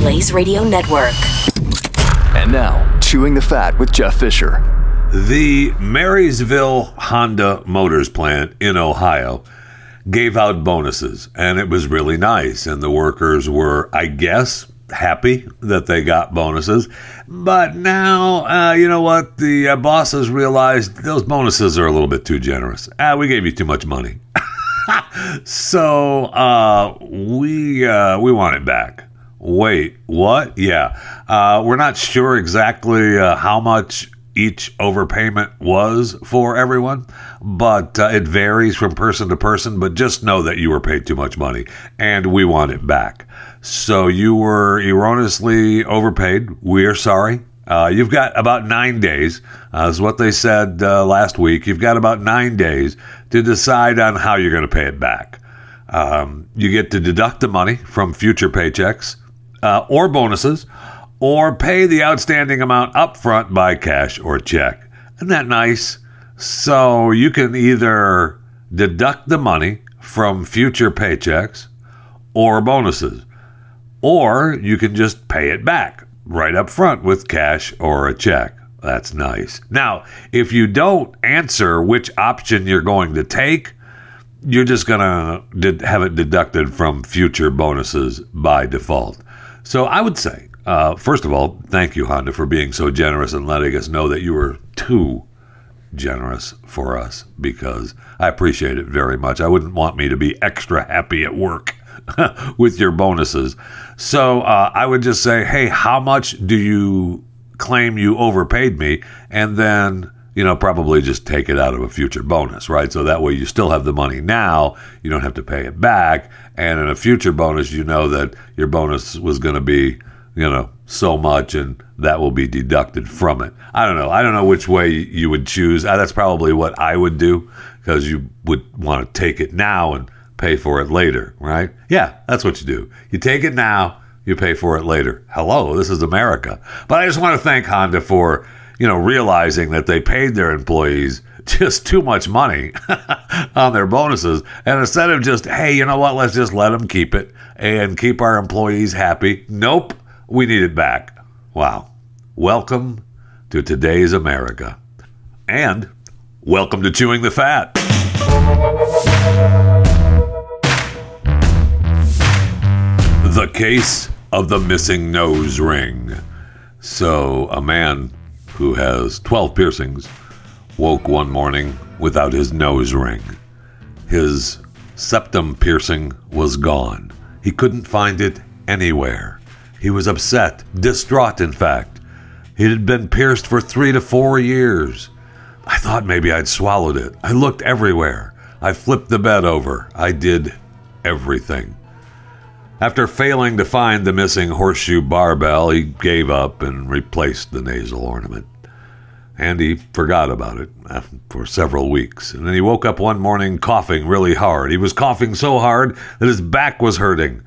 Blaze Radio Network. And now, Chewing the Fat with Jeff Fisher. The Marysville Honda Motors plant in Ohio gave out bonuses, and it was really nice. And the workers were, I guess, happy that they got bonuses. But now, uh, you know what? The uh, bosses realized those bonuses are a little bit too generous. Ah, we gave you too much money. so uh, we uh, we want it back. Wait, what? Yeah. Uh, we're not sure exactly uh, how much each overpayment was for everyone, but uh, it varies from person to person. But just know that you were paid too much money and we want it back. So you were erroneously overpaid. We are sorry. Uh, you've got about nine days, uh, is what they said uh, last week. You've got about nine days to decide on how you're going to pay it back. Um, you get to deduct the money from future paychecks uh, or bonuses, or pay the outstanding amount upfront by cash or check. Isn't that nice? So you can either deduct the money from future paychecks or bonuses, or you can just pay it back right up front with cash or a check. That's nice. Now, if you don't answer which option you're going to take, you're just going to have it deducted from future bonuses by default. So I would say, uh, first of all, thank you, Honda, for being so generous and letting us know that you were too generous for us because I appreciate it very much. I wouldn't want me to be extra happy at work with your bonuses. So uh, I would just say, hey, how much do you claim you overpaid me? And then you know, probably just take it out of a future bonus, right? So that way you still have the money now, you don't have to pay it back. And in a future bonus, you know that your bonus was going to be, you know, so much and that will be deducted from it. I don't know. I don't know which way you would choose. Uh, that's probably what I would do because you would want to take it now and pay for it later, right? Yeah, that's what you do. You take it now, you pay for it later. Hello, this is America. But I just want to thank Honda for you know, realizing that they paid their employees just too much money on their bonuses. And instead of just, hey, you know what, let's just let them keep it and keep our employees happy. Nope, we need it back. Wow. Welcome to today's America. And welcome to Chewing the Fat. The case of the missing nose ring. So, a man who has 12 piercings, woke one morning without his nose ring. His septum piercing was gone. He couldn't find it anywhere. He was upset, distraught, in fact. It had been pierced for three to four years. I thought maybe I'd swallowed it. I looked everywhere. I flipped the bed over. I did everything. After failing to find the missing horseshoe barbell, he gave up and replaced the nasal ornament. And he forgot about it uh, for several weeks. And then he woke up one morning coughing really hard. He was coughing so hard that his back was hurting.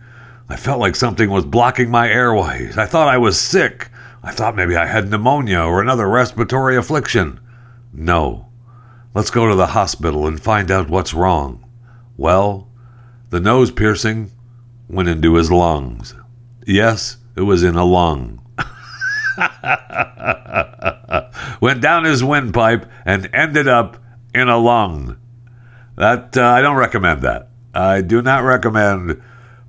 I felt like something was blocking my airways. I thought I was sick. I thought maybe I had pneumonia or another respiratory affliction. No. Let's go to the hospital and find out what's wrong. Well, the nose piercing went into his lungs. Yes, it was in a lung. went down his windpipe and ended up in a lung. That uh, I don't recommend that. I do not recommend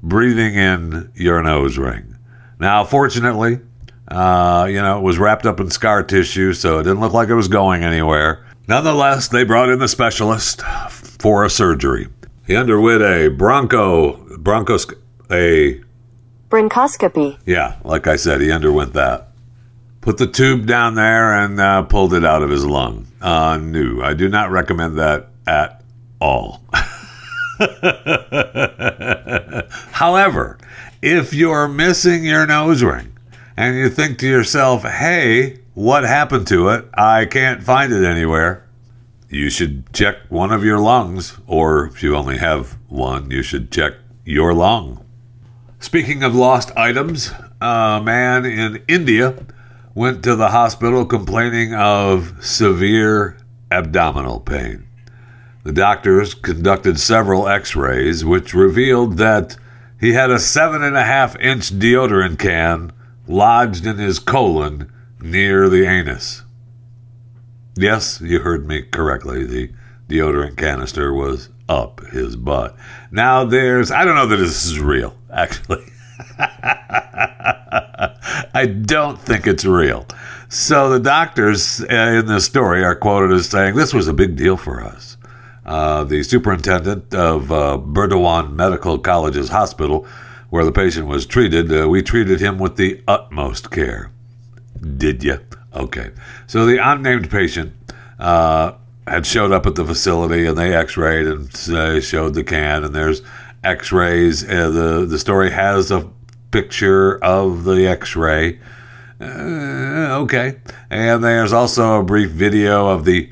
breathing in your nose ring. Now, fortunately, uh, you know, it was wrapped up in scar tissue, so it didn't look like it was going anywhere. Nonetheless, they brought in the specialist for a surgery. He underwent a broncho broncos a bronchoscopy. Yeah, like I said, he underwent that. Put the tube down there and uh, pulled it out of his lung. Uh, new. I do not recommend that at all. However, if you're missing your nose ring and you think to yourself, hey, what happened to it? I can't find it anywhere. You should check one of your lungs, or if you only have one, you should check your lung. Speaking of lost items, a man in India went to the hospital complaining of severe abdominal pain. The doctors conducted several x rays, which revealed that he had a seven and a half inch deodorant can lodged in his colon near the anus. Yes, you heard me correctly. The deodorant canister was up his butt. Now, there's, I don't know that this is real, actually. I don't think it's real. So the doctors uh, in this story are quoted as saying, This was a big deal for us. Uh, the superintendent of uh, Medical College's hospital, where the patient was treated, uh, we treated him with the utmost care. Did you? Okay. So the unnamed patient uh, had showed up at the facility and they x rayed and uh, showed the can, and there's x rays. Uh, the, the story has a picture of the x ray. Uh, okay. And there's also a brief video of the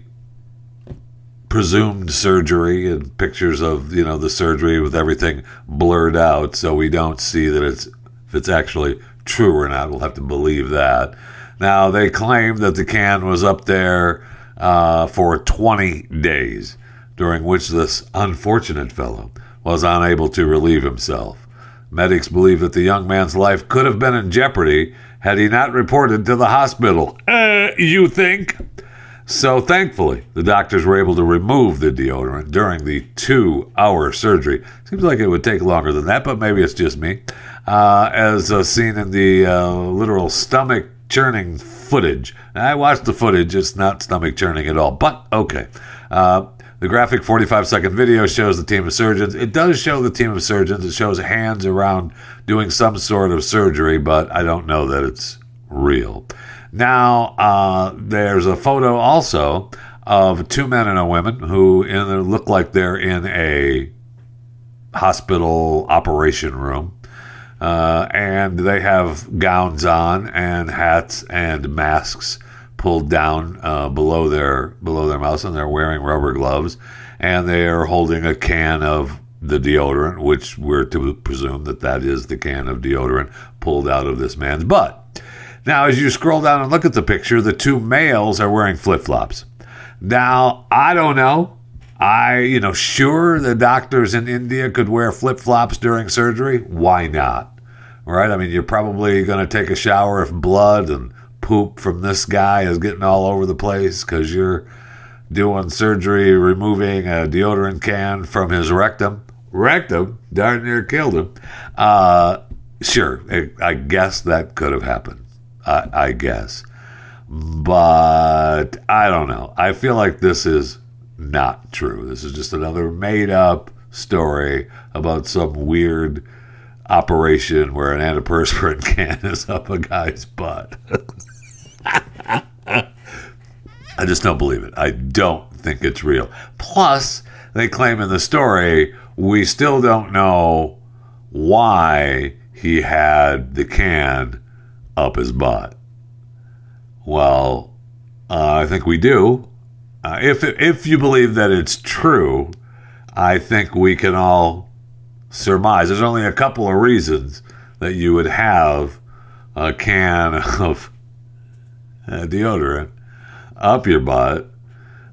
presumed surgery and pictures of, you know, the surgery with everything blurred out so we don't see that it's if it's actually true or not. We'll have to believe that. Now, they claim that the can was up there uh, for 20 days, during which this unfortunate fellow was unable to relieve himself. Medics believe that the young man's life could have been in jeopardy had he not reported to the hospital. Uh, you think? So, thankfully, the doctors were able to remove the deodorant during the two hour surgery. Seems like it would take longer than that, but maybe it's just me. Uh, as uh, seen in the uh, literal stomach churning footage. I watched the footage, it's not stomach churning at all, but okay. Uh, the graphic 45 second video shows the team of surgeons. It does show the team of surgeons. It shows hands around doing some sort of surgery, but I don't know that it's real. Now, uh, there's a photo also of two men and a woman who in, look like they're in a hospital operation room. Uh, and they have gowns on and hats and masks pulled down uh, below their below their mouths, and they're wearing rubber gloves, and they are holding a can of the deodorant, which we're to presume that that is the can of deodorant pulled out of this man's butt. Now, as you scroll down and look at the picture, the two males are wearing flip flops. Now, I don't know. I, you know, sure, the doctors in India could wear flip flops during surgery. Why not? Right? I mean, you're probably going to take a shower if blood and poop from this guy is getting all over the place because you're doing surgery removing a deodorant can from his rectum. Rectum darn near killed him. Uh, sure, I guess that could have happened. I, I guess. But I don't know. I feel like this is not true. This is just another made up story about some weird operation where an antiperspirant can is up a guy's butt. I just don't believe it. I don't think it's real. Plus, they claim in the story we still don't know why he had the can up his butt. Well, uh, I think we do. Uh, if if you believe that it's true, I think we can all surmise. There's only a couple of reasons that you would have a can of uh, deodorant up your butt.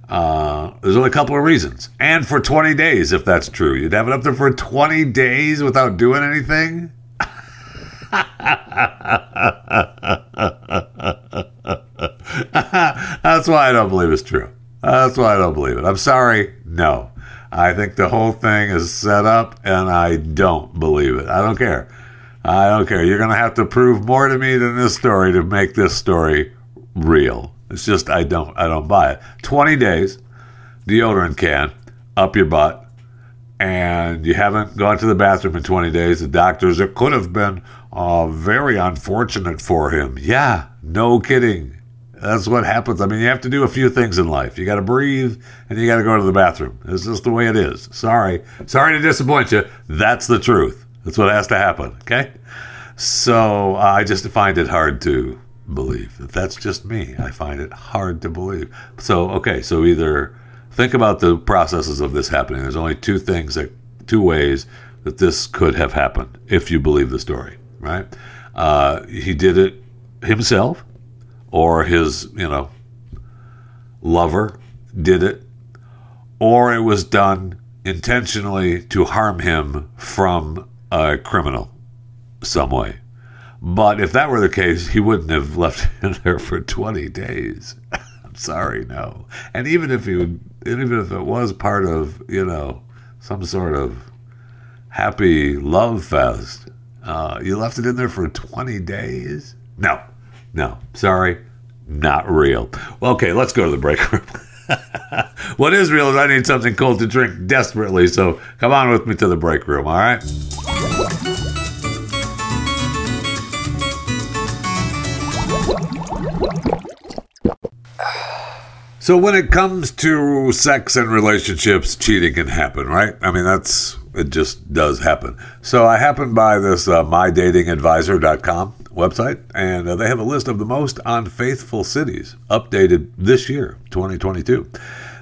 Uh, there's only a couple of reasons. And for 20 days, if that's true. You'd have it up there for 20 days without doing anything? That's why I don't believe it's true. That's why I don't believe it. I'm sorry. No. I think the whole thing is set up and I don't believe it. I don't care. I don't care. You're going to have to prove more to me than this story to make this story real. It's just I don't I don't buy it. 20 days deodorant can up your butt and you haven't gone to the bathroom in 20 days. The doctors it could have been uh, very unfortunate for him. Yeah, no kidding. That's what happens. I mean, you have to do a few things in life. You got to breathe and you got to go to the bathroom. It's just the way it is. Sorry. Sorry to disappoint you. That's the truth. That's what has to happen. Okay. So uh, I just find it hard to believe. That's just me. I find it hard to believe. So okay. So either think about the processes of this happening. There's only two things that two ways that this could have happened if you believe the story. Right. Uh, he did it himself, or his you know lover did it, or it was done intentionally to harm him from a criminal some way. But if that were the case, he wouldn't have left him there for 20 days. I'm sorry, no. And even if he would, even if it was part of, you know, some sort of happy love fest, uh, you left it in there for 20 days? No, no, sorry, not real. Okay, let's go to the break room. what is real is I need something cold to drink desperately, so come on with me to the break room, all right? So when it comes to sex and relationships, cheating can happen, right? I mean, that's it just does happen. So I happened by this uh, mydatingadvisor.com website, and uh, they have a list of the most unfaithful cities updated this year, 2022.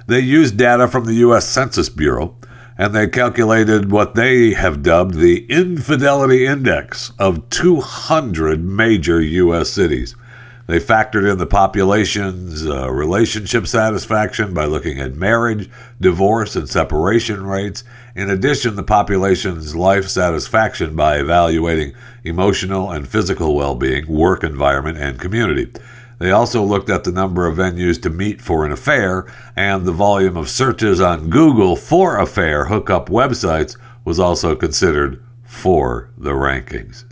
They used data from the U.S. Census Bureau, and they calculated what they have dubbed the infidelity index of 200 major U.S. cities. They factored in the population's uh, relationship satisfaction by looking at marriage, divorce, and separation rates. In addition, the population's life satisfaction by evaluating emotional and physical well being, work environment, and community. They also looked at the number of venues to meet for an affair, and the volume of searches on Google for affair hookup websites was also considered for the rankings.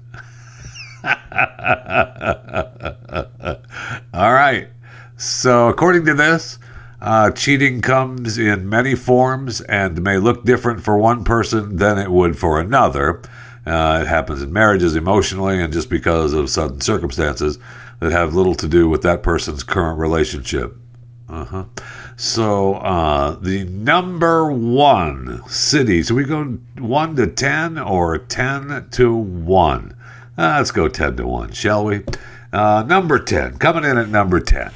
All right. So, according to this, uh, cheating comes in many forms and may look different for one person than it would for another. Uh, it happens in marriages emotionally and just because of sudden circumstances that have little to do with that person's current relationship. Uh-huh. So uh, the number one city. So we go one to ten or ten to one. Uh, let's go 10 to 1, shall we? Uh, number 10, coming in at number 10,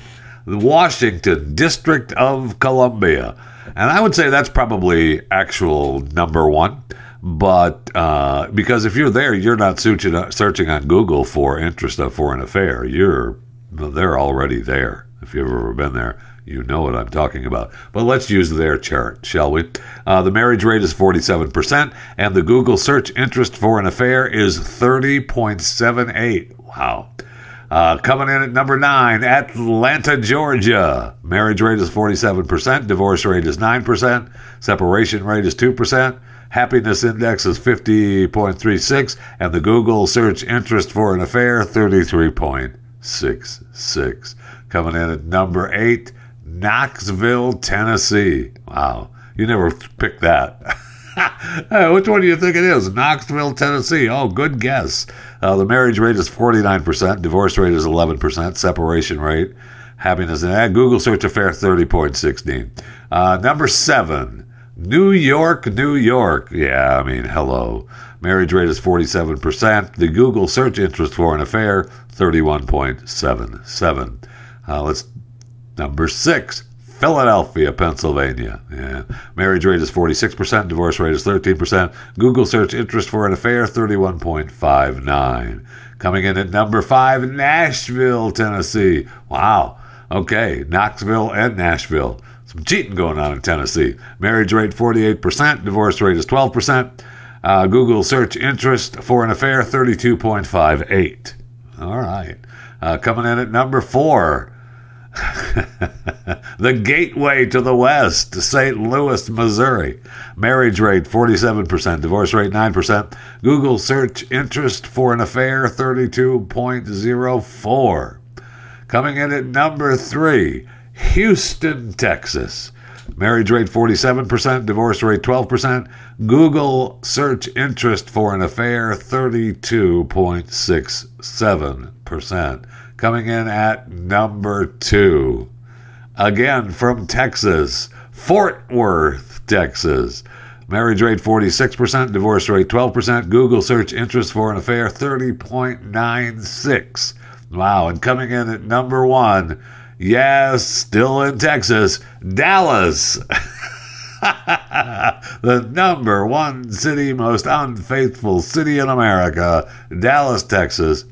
Washington District of Columbia. And I would say that's probably actual number one. But uh, because if you're there, you're not searching, searching on Google for interest of foreign affair. You're they're already there. If you've ever been there, you know what I'm talking about. But let's use their chart, shall we? Uh, the marriage rate is 47%, and the Google search interest for an affair is 30.78. Wow. Uh, coming in at number nine, Atlanta, Georgia. Marriage rate is 47%, divorce rate is 9%, separation rate is 2%, happiness index is 50.36, and the Google search interest for an affair 33.66. Coming in at number eight, Knoxville, Tennessee. Wow, you never picked that. which one do you think it is? Knoxville, Tennessee. Oh, good guess. Uh, the marriage rate is 49%, divorce rate is 11%, separation rate, happiness, and Google search affair 30.16. Uh, number seven, New York, New York. Yeah, I mean, hello. Marriage rate is 47%. The Google search interest for an affair, 31.77. Uh, let's Number six, Philadelphia, Pennsylvania. Yeah. Marriage rate is 46%, divorce rate is 13%. Google search interest for an affair, 31.59. Coming in at number five, Nashville, Tennessee. Wow. Okay, Knoxville and Nashville. Some cheating going on in Tennessee. Marriage rate 48%, divorce rate is 12%. Uh, Google search interest for an affair, 32.58. All right. Uh, coming in at number four, the gateway to the West, St. Louis, Missouri. Marriage rate 47%, divorce rate 9%. Google search interest for an affair 32.04. Coming in at number three, Houston, Texas. Marriage rate 47%, divorce rate 12%. Google search interest for an affair 32.67%. Coming in at number two. Again from Texas, Fort Worth, Texas. Marriage rate 46%, divorce rate 12%, Google search interest for an affair 30.96. Wow, and coming in at number one, yes, still in Texas, Dallas. the number one city, most unfaithful city in America, Dallas, Texas.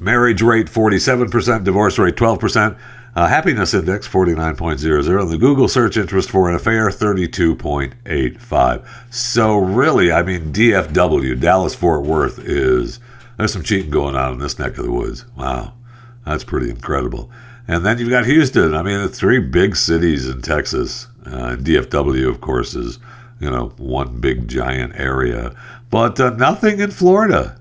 Marriage rate 47%, divorce rate 12%, uh, happiness index 49.00, the Google search interest for an affair 32.85. So, really, I mean, DFW, Dallas Fort Worth, is there's some cheating going on in this neck of the woods. Wow, that's pretty incredible. And then you've got Houston. I mean, the three big cities in Texas. Uh, DFW, of course, is you know one big giant area, but uh, nothing in Florida.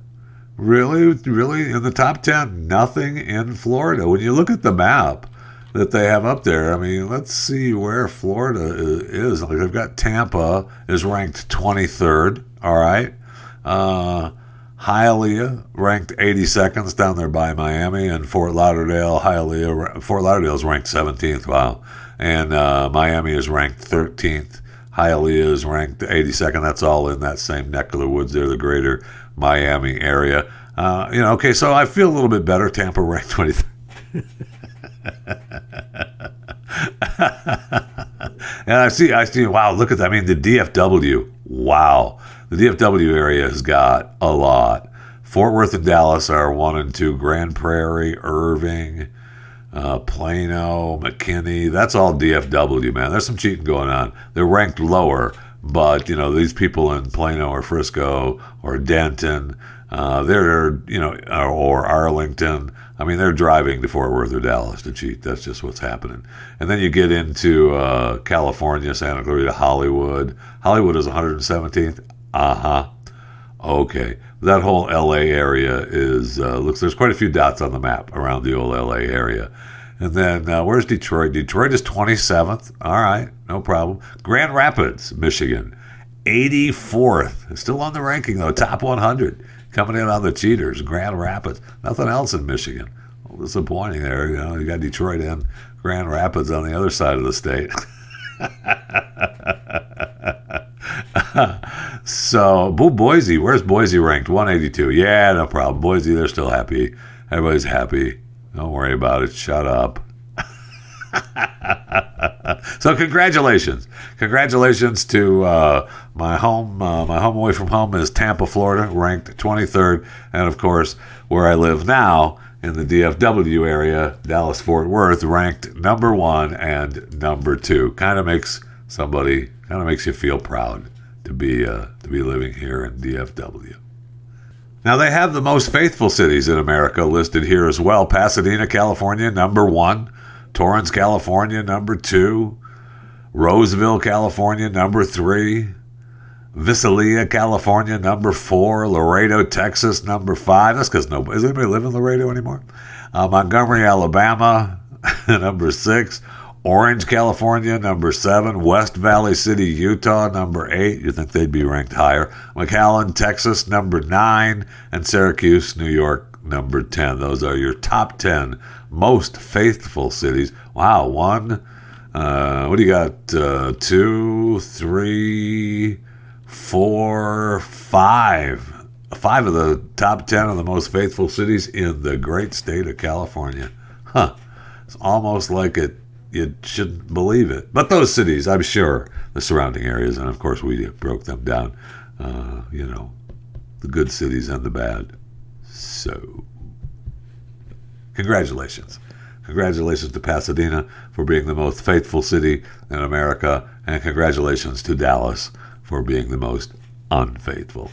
Really, really, in the top ten, nothing in Florida. When you look at the map that they have up there, I mean, let's see where Florida is. Like they've got Tampa is ranked 23rd. All right. Uh, Hialeah ranked 82nd down there by Miami, and Fort Lauderdale, Hialeah, Fort Lauderdale is ranked 17th. Wow, and uh, Miami is ranked 13th. Hialeah is ranked 82nd. That's all in that same neck of the woods there, the greater Miami area. Uh, you know, okay, so I feel a little bit better. Tampa ranked 23rd. and I see, I see. Wow, look at that. I mean, the DFW. Wow, the DFW area has got a lot. Fort Worth and Dallas are one and two. Grand Prairie, Irving, uh, Plano, McKinney. That's all DFW, man. There's some cheating going on. They're ranked lower, but you know these people in Plano or Frisco or Denton, uh, they're you know or Arlington. I mean, they're driving to Fort Worth or Dallas to cheat. That's just what's happening. And then you get into uh, California, Santa Clarita, Hollywood. Hollywood is 117th. Uh huh. Okay, that whole LA area is uh, looks. There's quite a few dots on the map around the old LA area. And then uh, where's Detroit? Detroit is 27th. All right, no problem. Grand Rapids, Michigan, 84th. Still on the ranking though, top 100 coming in on the cheaters. Grand Rapids, nothing else in Michigan. Well, disappointing there. You know, you got Detroit and Grand Rapids on the other side of the state. so, Boo Boise, where's Boise ranked? 182. Yeah, no problem. Boise, they're still happy. Everybody's happy. Don't worry about it. Shut up. so congratulations, congratulations to uh, my home. Uh, my home away from home is Tampa, Florida, ranked 23rd, and of course, where I live now in the DFW area, Dallas Fort Worth, ranked number one and number two. Kind of makes somebody kind of makes you feel proud to be uh, to be living here in DFW. Now they have the most faithful cities in America listed here as well. Pasadena, California, number one. Torrance, California, number two. Roseville, California, number three. Visalia, California, number four. Laredo, Texas, number five. That's because nobody is anybody living in Laredo anymore. Uh, Montgomery, Alabama, number six. Orange, California, number seven. West Valley City, Utah, number eight. You think they'd be ranked higher? McAllen, Texas, number nine, and Syracuse, New York, number ten. Those are your top ten most faithful cities. Wow, one. Uh, what do you got? Uh, two, three, four, five. Five of the top ten of the most faithful cities in the great state of California. Huh. It's almost like it you shouldn't believe it. But those cities, I'm sure, the surrounding areas, and of course we broke them down. Uh, you know, the good cities and the bad. So, congratulations. Congratulations to Pasadena for being the most faithful city in America, and congratulations to Dallas for being the most unfaithful.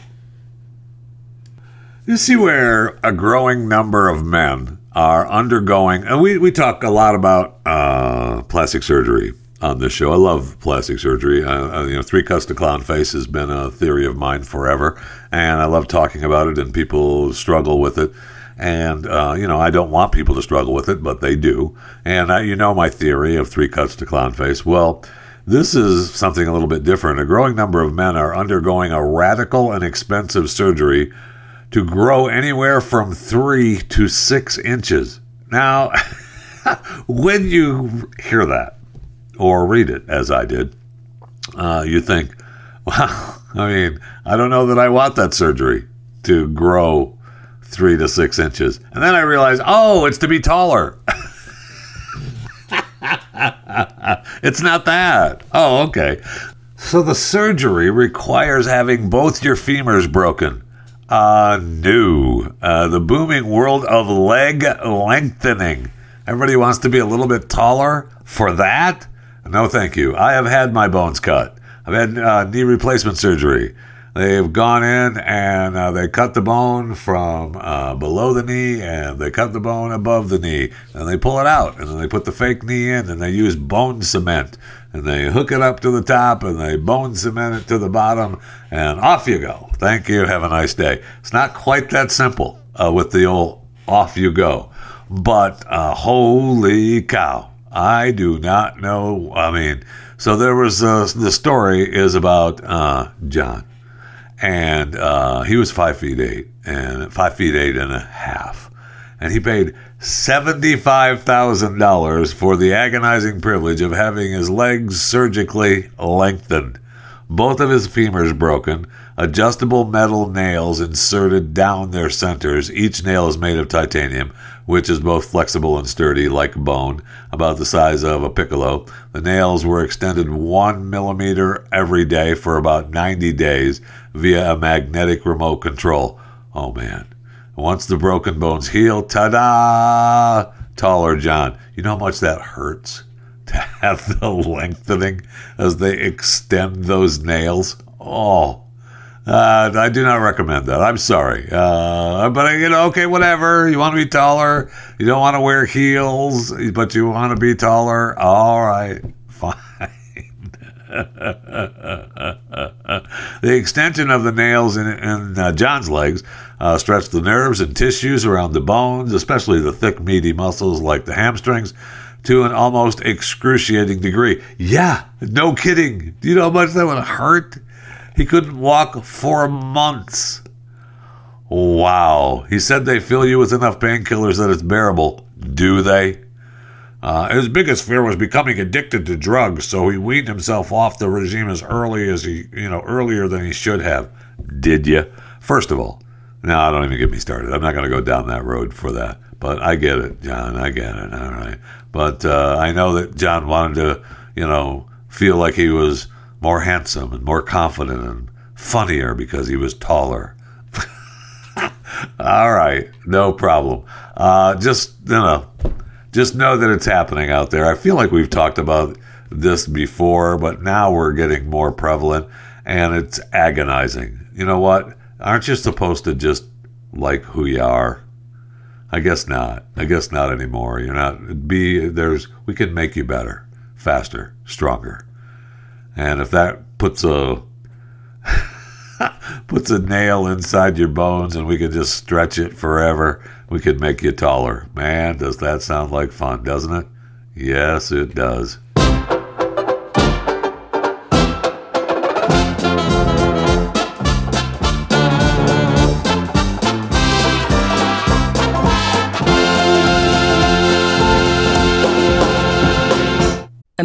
You see where a growing number of men are undergoing, and we, we talk a lot about uh, plastic surgery on this show. I love plastic surgery. Uh, you know, three cuts to clown face has been a theory of mine forever, and I love talking about it. And people struggle with it, and uh, you know, I don't want people to struggle with it, but they do. And I, you know, my theory of three cuts to clown face. Well. This is something a little bit different. A growing number of men are undergoing a radical and expensive surgery to grow anywhere from three to six inches. Now, when you hear that or read it, as I did, uh, you think, Well, I mean, I don't know that I want that surgery to grow three to six inches. And then I realized, oh, it's to be taller. it's not that. Oh, okay. So the surgery requires having both your femurs broken. Uh, no. Uh, the booming world of leg lengthening. Everybody wants to be a little bit taller for that? No, thank you. I have had my bones cut. I've had uh, knee replacement surgery. They've gone in and uh, they cut the bone from uh, below the knee and they cut the bone above the knee and they pull it out and then they put the fake knee in and they use bone cement and they hook it up to the top and they bone cement it to the bottom and off you go. Thank you. Have a nice day. It's not quite that simple uh, with the old off you go, but uh, holy cow. I do not know. I mean, so there was uh, the story is about uh, John and uh, he was five feet eight and five feet eight and a half, and he paid seventy-five thousand dollars for the agonizing privilege of having his legs surgically lengthened, both of his femurs broken, adjustable metal nails inserted down their centers. Each nail is made of titanium, which is both flexible and sturdy, like bone, about the size of a piccolo. The nails were extended one millimeter every day for about 90 days via a magnetic remote control. Oh man. Once the broken bones heal, ta da! Taller John. You know how much that hurts? To have the lengthening as they extend those nails? Oh, uh, I do not recommend that. I'm sorry. Uh, but, you know, okay, whatever. You want to be taller. You don't want to wear heels, but you want to be taller. All right, fine. the extension of the nails in, in uh, John's legs uh, stretch the nerves and tissues around the bones, especially the thick, meaty muscles like the hamstrings, to an almost excruciating degree. Yeah, no kidding. Do you know how much that would hurt? He couldn't walk for months. Wow. He said they fill you with enough painkillers that it's bearable. Do they? Uh, his biggest fear was becoming addicted to drugs, so he weaned himself off the regime as early as he, you know, earlier than he should have. Did you? First of all, no, I don't even get me started. I'm not going to go down that road for that. But I get it, John. I get it. All right. But uh, I know that John wanted to, you know, feel like he was more handsome and more confident and funnier because he was taller. All right, no problem. Uh, just you know, just know that it's happening out there. I feel like we've talked about this before, but now we're getting more prevalent, and it's agonizing. You know what? Aren't you supposed to just like who you are? I guess not. I guess not anymore. You're not. Be there's. We can make you better, faster, stronger. And if that puts a puts a nail inside your bones and we could just stretch it forever, we could make you taller. Man, does that sound like fun, doesn't it? Yes, it does.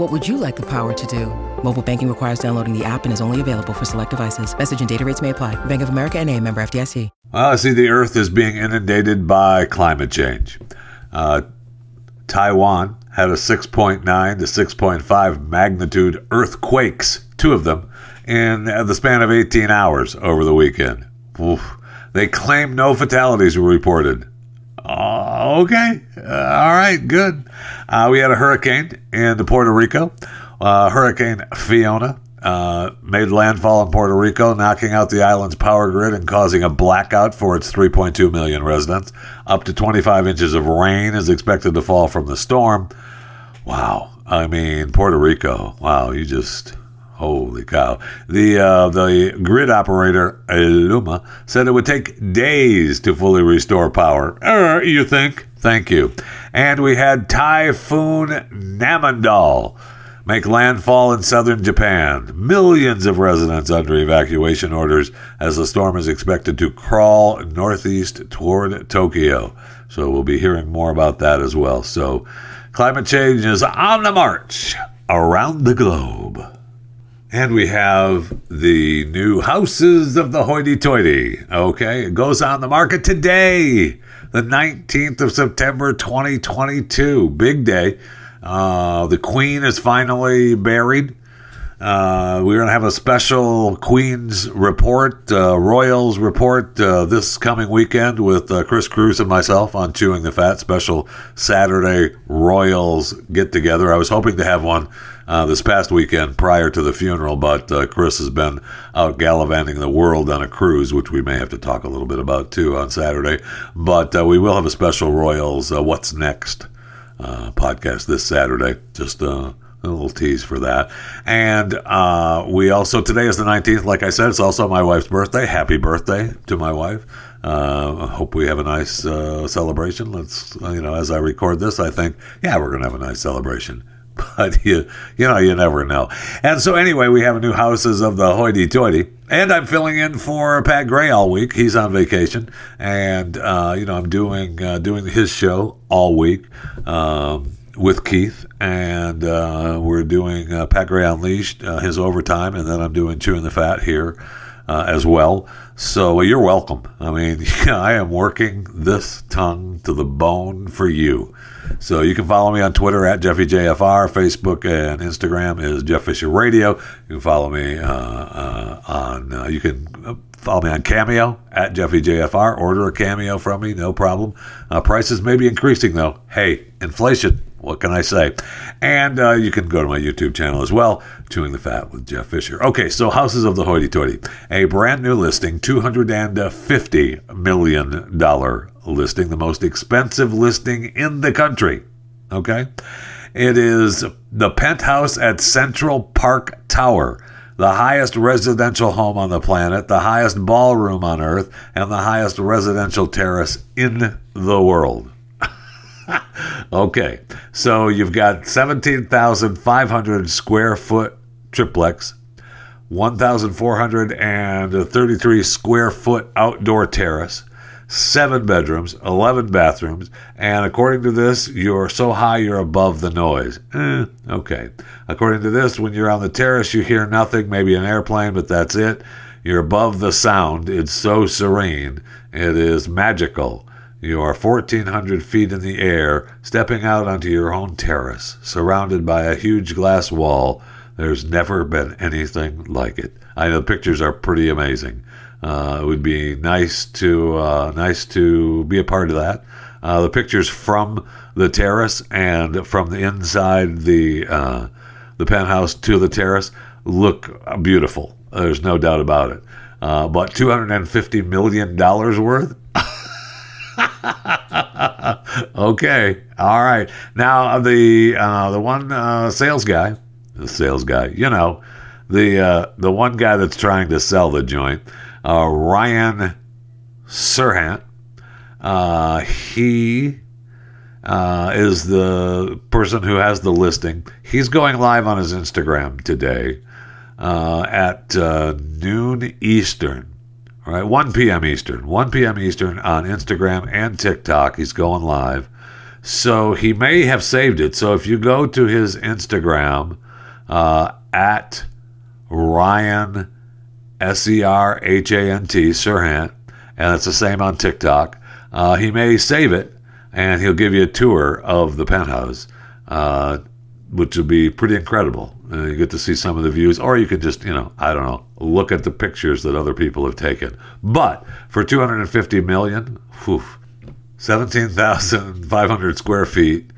What would you like the power to do? Mobile banking requires downloading the app and is only available for select devices. Message and data rates may apply. Bank of America and a member FDIC. Well, I see the Earth is being inundated by climate change. Uh, Taiwan had a 6.9 to 6.5 magnitude earthquakes, two of them, in the span of 18 hours over the weekend. Oof. They claim no fatalities were reported. Uh, okay. Uh, all right. Good. Uh, we had a hurricane in Puerto Rico. Uh, hurricane Fiona uh, made landfall in Puerto Rico, knocking out the island's power grid and causing a blackout for its 3.2 million residents. Up to 25 inches of rain is expected to fall from the storm. Wow. I mean, Puerto Rico. Wow. You just. Holy cow. The, uh, the grid operator, Illuma, said it would take days to fully restore power. Er, you think? Thank you. And we had Typhoon Nanmadol make landfall in southern Japan. Millions of residents under evacuation orders as the storm is expected to crawl northeast toward Tokyo. So we'll be hearing more about that as well. So climate change is on the march around the globe. And we have the new Houses of the Hoity Toity. Okay, it goes on the market today, the 19th of September 2022. Big day. Uh, the Queen is finally buried. Uh, we're going to have a special Queen's report, uh, Royals report uh, this coming weekend with uh, Chris Cruz and myself on Chewing the Fat. Special Saturday Royals get together. I was hoping to have one uh, this past weekend prior to the funeral, but uh, Chris has been out gallivanting the world on a cruise, which we may have to talk a little bit about too on Saturday. But we will have a special Royals What's Next podcast this Saturday. Just a little tease for that. And uh, we also, today is the 19th. Like I said, it's also my wife's birthday. Happy birthday to my wife. Uh, hope we have a nice uh, celebration. Let's, you know, as I record this, I think, yeah, we're going to have a nice celebration. But you, you know, you never know. And so, anyway, we have a new houses of the hoity toity. And I'm filling in for Pat Gray all week. He's on vacation. And, uh, you know, I'm doing, uh, doing his show all week. Um, with Keith, and uh, we're doing uh, Pat Gray Unleashed, uh, his overtime, and then I'm doing Chewing the Fat here uh, as well. So you're welcome. I mean, I am working this tongue to the bone for you. So you can follow me on Twitter at JeffyJFR, Facebook and Instagram is Jeff Fisher Radio. You can follow me uh, uh, on, you can follow me on Cameo at JeffyJFR. Order a Cameo from me, no problem. prices may be increasing though. Hey, inflation what can I say? And uh, you can go to my YouTube channel as well, Chewing the Fat with Jeff Fisher. Okay, so Houses of the Hoity Toity, a brand new listing, $250 million listing, the most expensive listing in the country. Okay? It is the penthouse at Central Park Tower, the highest residential home on the planet, the highest ballroom on earth, and the highest residential terrace in the world. okay, so you've got 17,500 square foot triplex, 1,433 square foot outdoor terrace, seven bedrooms, 11 bathrooms, and according to this, you're so high you're above the noise. Eh, okay. According to this, when you're on the terrace, you hear nothing, maybe an airplane, but that's it. You're above the sound. It's so serene. It is magical. You are 1,400 feet in the air, stepping out onto your own terrace, surrounded by a huge glass wall. There's never been anything like it. I know the pictures are pretty amazing. Uh, it would be nice to uh, nice to be a part of that. Uh, the pictures from the terrace and from the inside the the penthouse to the terrace look beautiful. There's no doubt about it. Uh, but 250 million dollars worth. okay, all right. Now the uh, the one uh, sales guy, the sales guy, you know, the the one guy that's trying to sell the joint, uh, Ryan Serhant. Uh, he uh, is the person who has the listing. He's going live on his Instagram today at noon Eastern. All right, 1 p.m. Eastern. 1 p.m. Eastern on Instagram and TikTok. He's going live. So he may have saved it. So if you go to his Instagram uh, at Ryan S E R H A N T Serhant, and it's the same on TikTok, uh, he may save it and he'll give you a tour of the penthouse. Uh, which would be pretty incredible. Uh, you get to see some of the views, or you could just, you know, I don't know, look at the pictures that other people have taken. But for 250 million, whew, 17,500 square feet,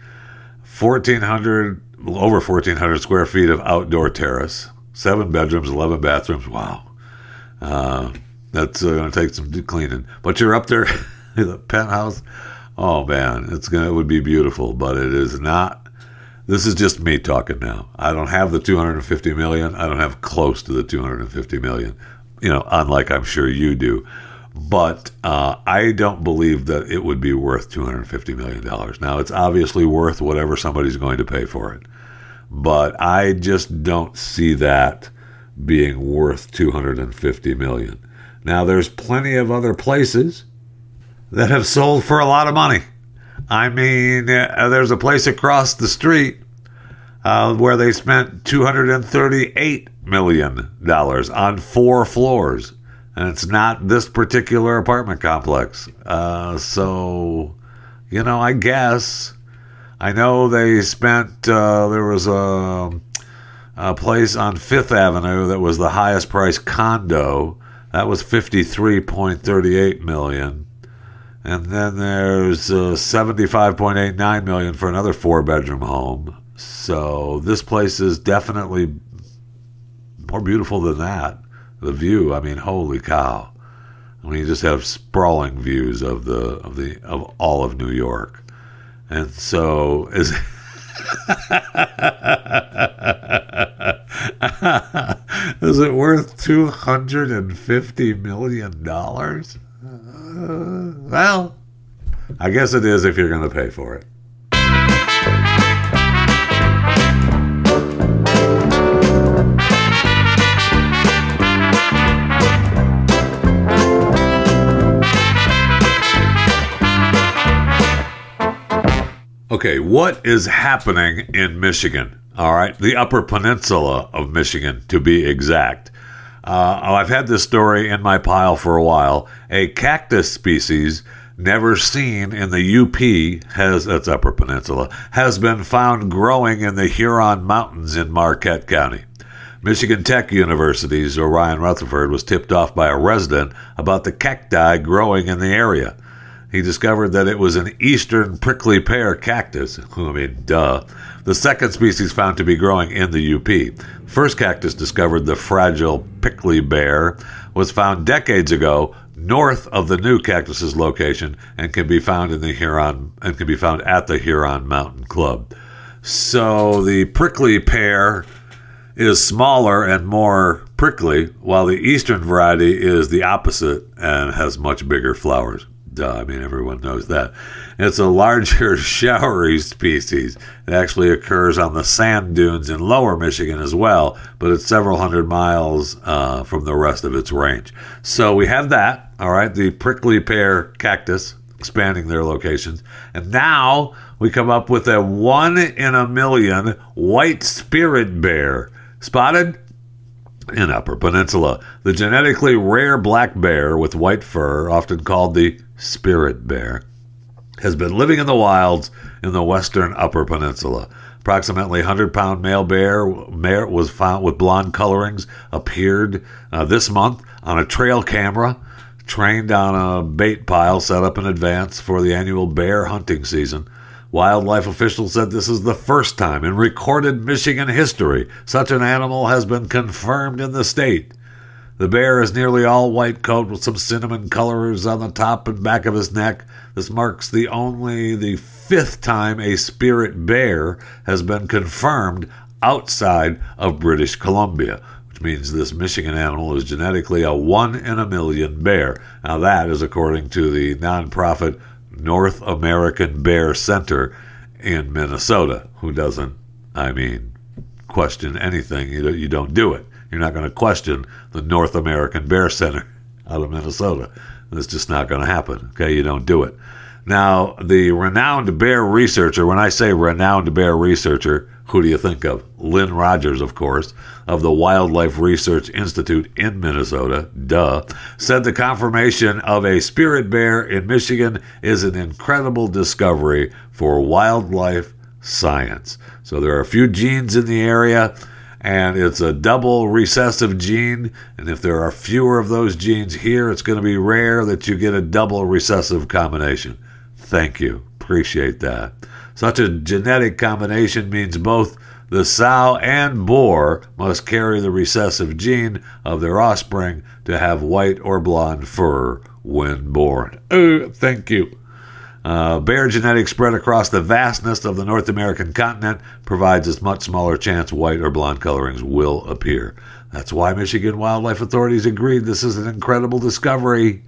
1,400, over 1,400 square feet of outdoor terrace, seven bedrooms, 11 bathrooms. Wow. Uh, that's uh, going to take some cleaning. But you're up there in the penthouse. Oh man, it's gonna it would be beautiful, but it is not this is just me talking now. I don't have the 250 million. I don't have close to the 250 million. You know, unlike I'm sure you do. But uh, I don't believe that it would be worth 250 million dollars. Now, it's obviously worth whatever somebody's going to pay for it, but I just don't see that being worth 250 million. Now, there's plenty of other places that have sold for a lot of money. I mean, uh, there's a place across the street uh, where they spent $238 million on four floors. And it's not this particular apartment complex. Uh, so, you know, I guess. I know they spent, uh, there was a, a place on Fifth Avenue that was the highest price condo. That was 53.38 million. And then there's uh, 75.89 million for another four bedroom home. So this place is definitely more beautiful than that. The view, I mean, holy cow. I mean, you just have sprawling views of the of the of all of New York. And so is Is it worth two hundred and fifty million dollars? Uh, well, I guess it is if you're going to pay for it. Okay, what is happening in Michigan? All right, the Upper Peninsula of Michigan, to be exact. Uh, I've had this story in my pile for a while. A cactus species never seen in the UP has that's Upper Peninsula has been found growing in the Huron Mountains in Marquette County. Michigan Tech University's Orion Rutherford was tipped off by a resident about the cacti growing in the area. He discovered that it was an eastern prickly pear cactus. I mean, duh. The second species found to be growing in the UP. First cactus discovered, the fragile prickly pear, was found decades ago north of the new cactus's location and can be found in the Huron and can be found at the Huron Mountain Club. So the prickly pear is smaller and more prickly, while the eastern variety is the opposite and has much bigger flowers. Duh, I mean, everyone knows that. It's a larger, showery species. It actually occurs on the sand dunes in lower Michigan as well, but it's several hundred miles uh, from the rest of its range. So we have that, all right, the prickly pear cactus expanding their locations. And now we come up with a one in a million white spirit bear. Spotted? In Upper Peninsula, the genetically rare black bear with white fur, often called the spirit bear, has been living in the wilds in the western Upper Peninsula. Approximately 100 pound male bear mare was found with blonde colorings, appeared uh, this month on a trail camera, trained on a bait pile set up in advance for the annual bear hunting season. Wildlife officials said this is the first time in recorded Michigan history such an animal has been confirmed in the state. The bear is nearly all white coat with some cinnamon colors on the top and back of his neck. This marks the only the fifth time a spirit bear has been confirmed outside of British Columbia, which means this Michigan animal is genetically a one in a million bear. Now that is according to the nonprofit North American Bear Center in Minnesota, who doesn't, I mean, question anything. You don't, you don't do it. You're not going to question the North American Bear Center out of Minnesota. It's just not going to happen. Okay, you don't do it. Now, the renowned bear researcher, when I say renowned bear researcher, who do you think of? Lynn Rogers, of course, of the Wildlife Research Institute in Minnesota, duh, said the confirmation of a spirit bear in Michigan is an incredible discovery for wildlife science. So there are a few genes in the area, and it's a double recessive gene. And if there are fewer of those genes here, it's going to be rare that you get a double recessive combination. Thank you. Appreciate that. Such a genetic combination means both the sow and boar must carry the recessive gene of their offspring to have white or blonde fur when born. Oh, thank you. Uh, bear genetics spread across the vastness of the North American continent provides a much smaller chance white or blonde colorings will appear. That's why Michigan wildlife authorities agreed this is an incredible discovery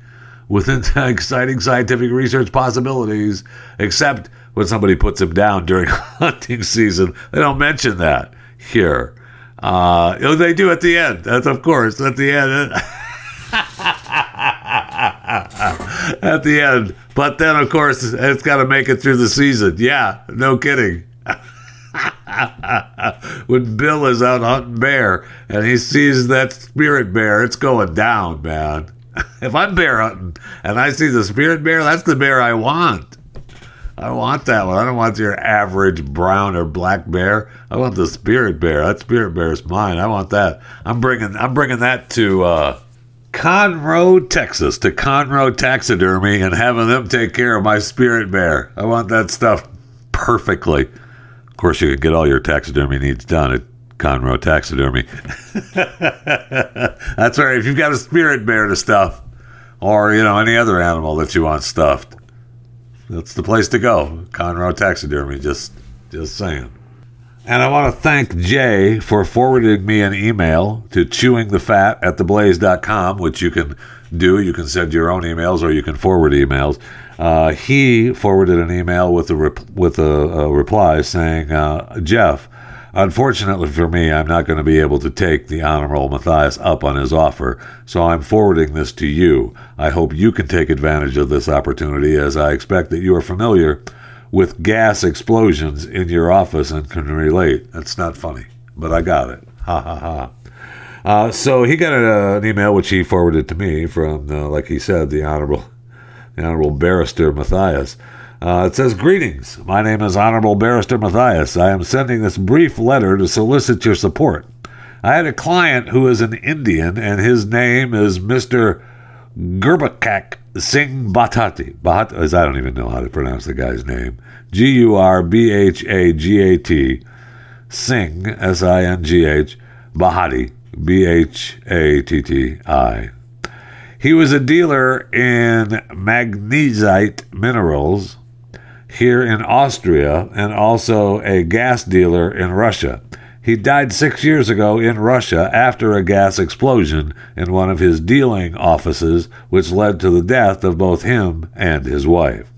with exciting scientific research possibilities, except when somebody puts him down during hunting season. They don't mention that here. Uh, oh, they do at the end. That's of course at the end. at the end. But then, of course, it's got to make it through the season. Yeah, no kidding. when Bill is out hunting bear and he sees that spirit bear, it's going down, man. if I'm bear hunting and I see the spirit bear, that's the bear I want. I want that one. I don't want your average brown or black bear. I want the spirit bear. That spirit bear is mine. I want that. I'm bringing. I'm bringing that to uh, Conroe, Texas, to Conroe Taxidermy, and having them take care of my spirit bear. I want that stuff perfectly. Of course, you can get all your taxidermy needs done at Conroe Taxidermy. That's right. If you've got a spirit bear to stuff, or you know any other animal that you want stuffed, that's the place to go. Conroe Taxidermy. Just, just saying. And I want to thank Jay for forwarding me an email to chewingthefat at theblaze.com, which you can do. You can send your own emails or you can forward emails. Uh, he forwarded an email with a, rep- with a, a, reply saying, uh, Jeff, unfortunately for me, I'm not going to be able to take the Honorable Matthias up on his offer, so I'm forwarding this to you. I hope you can take advantage of this opportunity as I expect that you are familiar with gas explosions in your office and can relate. That's not funny, but I got it. Ha ha ha. Uh, so he got a, an email which he forwarded to me from, uh, like he said, the honorable, the honorable barrister Matthias. Uh, it says, Greetings. My name is Honorable Barrister Matthias. I am sending this brief letter to solicit your support. I had a client who is an Indian, and his name is Mr. Gurbakak Singh Bhatati. Bhat, I don't even know how to pronounce the guy's name. G U R B H A G A T. Singh, S I N G H. Bahati, B H A T T I. He was a dealer in magnesite minerals here in Austria and also a gas dealer in Russia. He died six years ago in Russia after a gas explosion in one of his dealing offices, which led to the death of both him and his wife.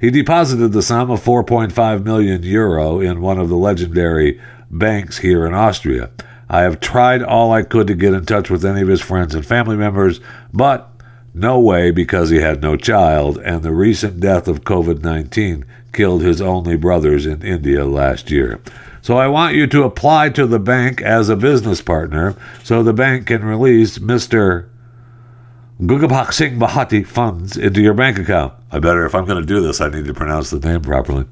He deposited the sum of 4.5 million euro in one of the legendary banks here in Austria. I have tried all I could to get in touch with any of his friends and family members, but no way because he had no child, and the recent death of COVID 19 killed his only brothers in India last year. So I want you to apply to the bank as a business partner so the bank can release Mr. Gugapak Singh Bahati funds into your bank account. I better, if I'm going to do this, I need to pronounce the name properly.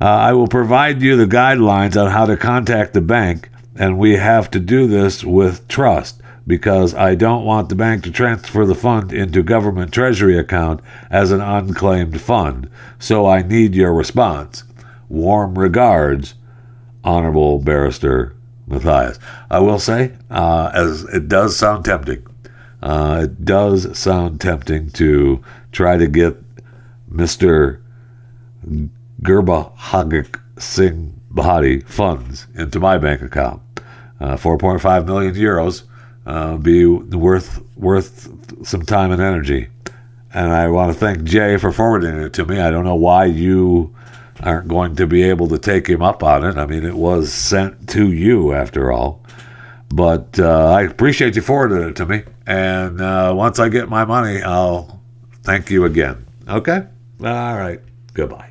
Uh, I will provide you the guidelines on how to contact the bank, and we have to do this with trust because I don't want the bank to transfer the fund into government treasury account as an unclaimed fund. So I need your response. Warm regards, Honorable Barrister Matthias. I will say, uh, as it does sound tempting, uh, it does sound tempting to try to get Mr. Gerba Hagik Singh Bahati funds into my bank account. Uh, 4.5 million euros uh, be worth worth some time and energy. And I want to thank Jay for forwarding it to me. I don't know why you aren't going to be able to take him up on it. I mean, it was sent to you after all. But uh, I appreciate you forwarding it to me. And uh, once I get my money, I'll thank you again. Okay? All right. Goodbye.